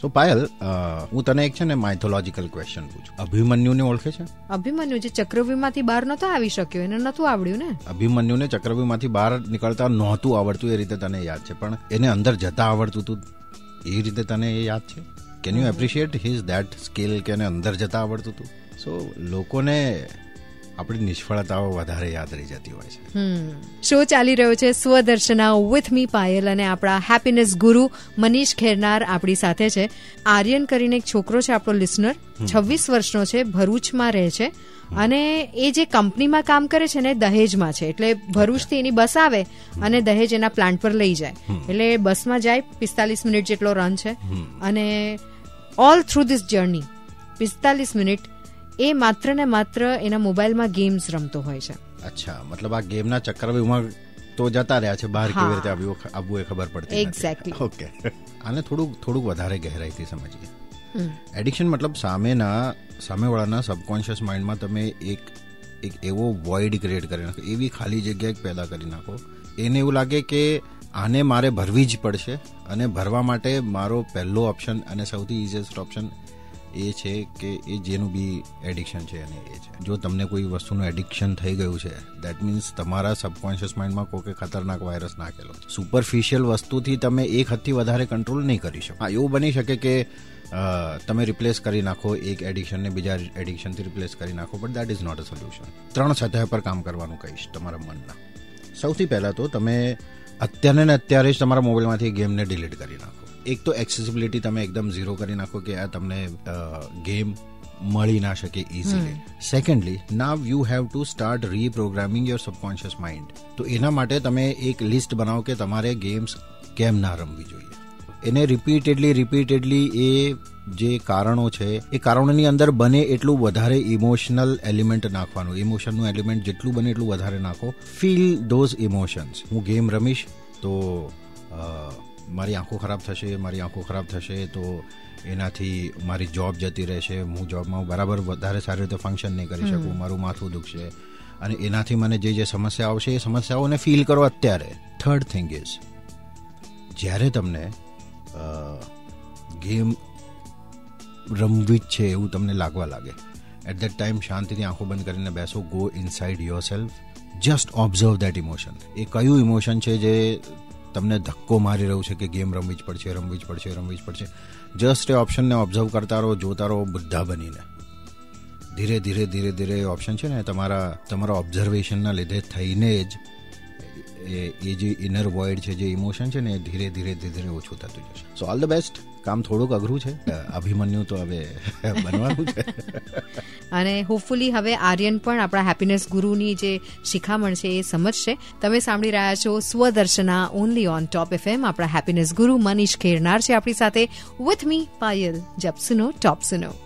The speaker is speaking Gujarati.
સો પાયલ હું તને એક છે ને માઇથોલોજીકલ ક્વેશ્ચન પૂછું. અભિમન્યુને ઓળખે છે? અભિમન્યુ જે ચક્રવ્યૂહમાંથી બહાર નતો આવી શક્યો એને નતું આવડ્યું ને? અભિમન્યુને ચક્રવ્યૂહમાંથી બહાર નીકળતા નહોતું આવડતું એ રીતે તને યાદ છે. પણ એને અંદર જતા આવડતું હતું એ રીતે તને એ યાદ છે? Can you appreciate his that skill કે એને અંદર જતા આવડતું હતું સો લોકોને આપણી નિષ્ફળતાઓ વધારે યાદ રહી જતી હોય છે. શો ચાલી રહ્યો છે? સ્વદર્શના વિથ મી પાયલ અને આપણા હેપીનેસ ગુરુ મનીષ ખેરનાર આપણી સાથે છે. આર્યન કરીને એક છોકરો છે આપણો લિસનર છવ્વીસ વર્ષનો છે ભરૂચમાં રહે છે. અને એ જે કંપનીમાં કામ કરે છે ને દહેજમાં છે. એટલે ભરૂચથી એની બસ આવે અને દહેજ એના પ્લાન્ટ પર લઈ જાય. એટલે બસમાં જાય પિસ્તાલીસ મિનિટ જેટલો રન છે. અને ઓલ થ્રુ ધીસ જર્ની પિસ્તાલીસ મિનિટ એ માત્ર ને માત્ર એના મોબાઈલમાં ગેમ્સ રમતો હોય છે. અચ્છા મતલબ આ ગેમના ચક્રવ્યૂહમાં તો જતા રહ્યા છે બહાર કેવી રીતે આવ્યું આવવું એ ખબર પડતી એક્ઝેક્ટલી ઓકે આને થોડુંક થોડુંક વધારે ગહેરાઈથી સમજીએ. એડિક્શન મતલબ સામેના સામેવાળાના સબકોન્શિયસ માઇન્ડમાં તમે એક એક એવો વોઇડ ક્રિએટ કરી નાખો એવી ખાલી જગ્યા પેદા કરી નાખો. એને એવું લાગે કે આને મારે ભરવી જ પડશે અને ભરવા માટે મારો પહેલો ઓપ્શન અને સૌથી ઇઝીએસ્ટ ઓપ્શન એ છે કે એ જેનું બી એડિક્શન છે અને એ છે. જો તમને કોઈ વસ્તુનું એડિક્શન થઈ ગયું છે દેટ મીન્સ તમારા સબકોન્શિયસ માઇન્ડમાં કોઈ ખતરનાક વાયરસ નાખેલો સુપરફિશિયલ વસ્તુથી તમે એક હદથી વધારે કંટ્રોલ નહીં કરી શકો. હા, એવું બની શકે કે તમે રિપ્લેસ કરી નાખો, એક એડિક્શનને બીજા એડિક્શનથી રિપ્લેસ કરી નાખો but that is not a solution ત્રણ સતહ પર કામ કરવાનું કહીશ તમારા મનના. સૌથી પહેલાં તો તમે અત્યારે ને અત્યારે જ તમારા મોબાઈલમાંથી ગેમને ડિલીટ કરી નાખો. એક તો એક્સેસિબિલિટી તમે એકદમ ઝીરો કરી નાખો કે આ તમને ગેમ મળી ના શકે easily secondly now you have to start reprogramming your subconscious mind તો એના માટે તમે એક લિસ્ટ બનાવો કે તમારે ગેમ્સ કેમ ના રમવી જોઈએ. એને રિપીટેડલી રિપીટેડલી એ જે કારણો છે એ કારણોની અંદર બને એટલું વધારે ઇમોશનલ એલિમેન્ટ નાખવાનું. ઇમોશનનું એલિમેન્ટ જેટલું બને એટલું વધારે નાખો. ફીલ ધોઝ ઇમોશન્સ હું ગેમ રમીશ તો મારી આંખો ખરાબ થશે મારી આંખો ખરાબ થશે તો એનાથી મારી જોબ જતી રહેશે હું જોબમાં બરાબર વધારે સારી રીતે ફંક્શન નહીં કરી શકું મારું માથું દુખશે. અને એનાથી મને જે જે સમસ્યા આવશે એ સમસ્યાઓને ફીલ કરો અત્યારે. થર્ડ થિંગ ઇઝ જ્યારે તમને ગેમ રમવી જ છે એવું તમને લાગવા લાગે એટ દેટ ટાઈમ શાંતિથી આંખો બંધ કરીને બેસો go inside your self just observe that emotion એ કયું ઇમોશન છે જે તમને ધક્કો મારી રહ્યું છે કે ગેમ રમવી જ પડશે, રમવી જ પડશે, રમવી જ પડશે. જસ્ટ એ ઓપ્શનને ઓબ્ઝર્વ કરતા રહો, જોતા રહો બુદ્ધા બનીને. ધીરે ધીરે ધીરે ધીરે એ ઓપ્શન છે ને તમારા તમારા ઓબ્ઝર્વેશનના લીધે થઈને જ એ જે ઇનર વોઇડ છે, જે ઇમોશન છે ને એ ધીરે ધીરે ધીરે ધીરે ઓછું થતું જશે. સો ઓલ ધ બેસ્ટ કામ થોડુંક અઘરું છે. અભિમન્યુ તો હવે બનવાનું છે. અને હોપફુલી હવે આર્યન પણ આપણા હેપીનેસ ગુરુની જે શિખામણ છે એ સમજશે. તમે સાંભળી રહ્યા છો Swadarshana only on Top FM આપણા હેપીનેસ ગુરુ મનીષ ખેરનાર છે આપણી સાથે. વિથ મી પાયલ જપસુનો ટોપ સુનો.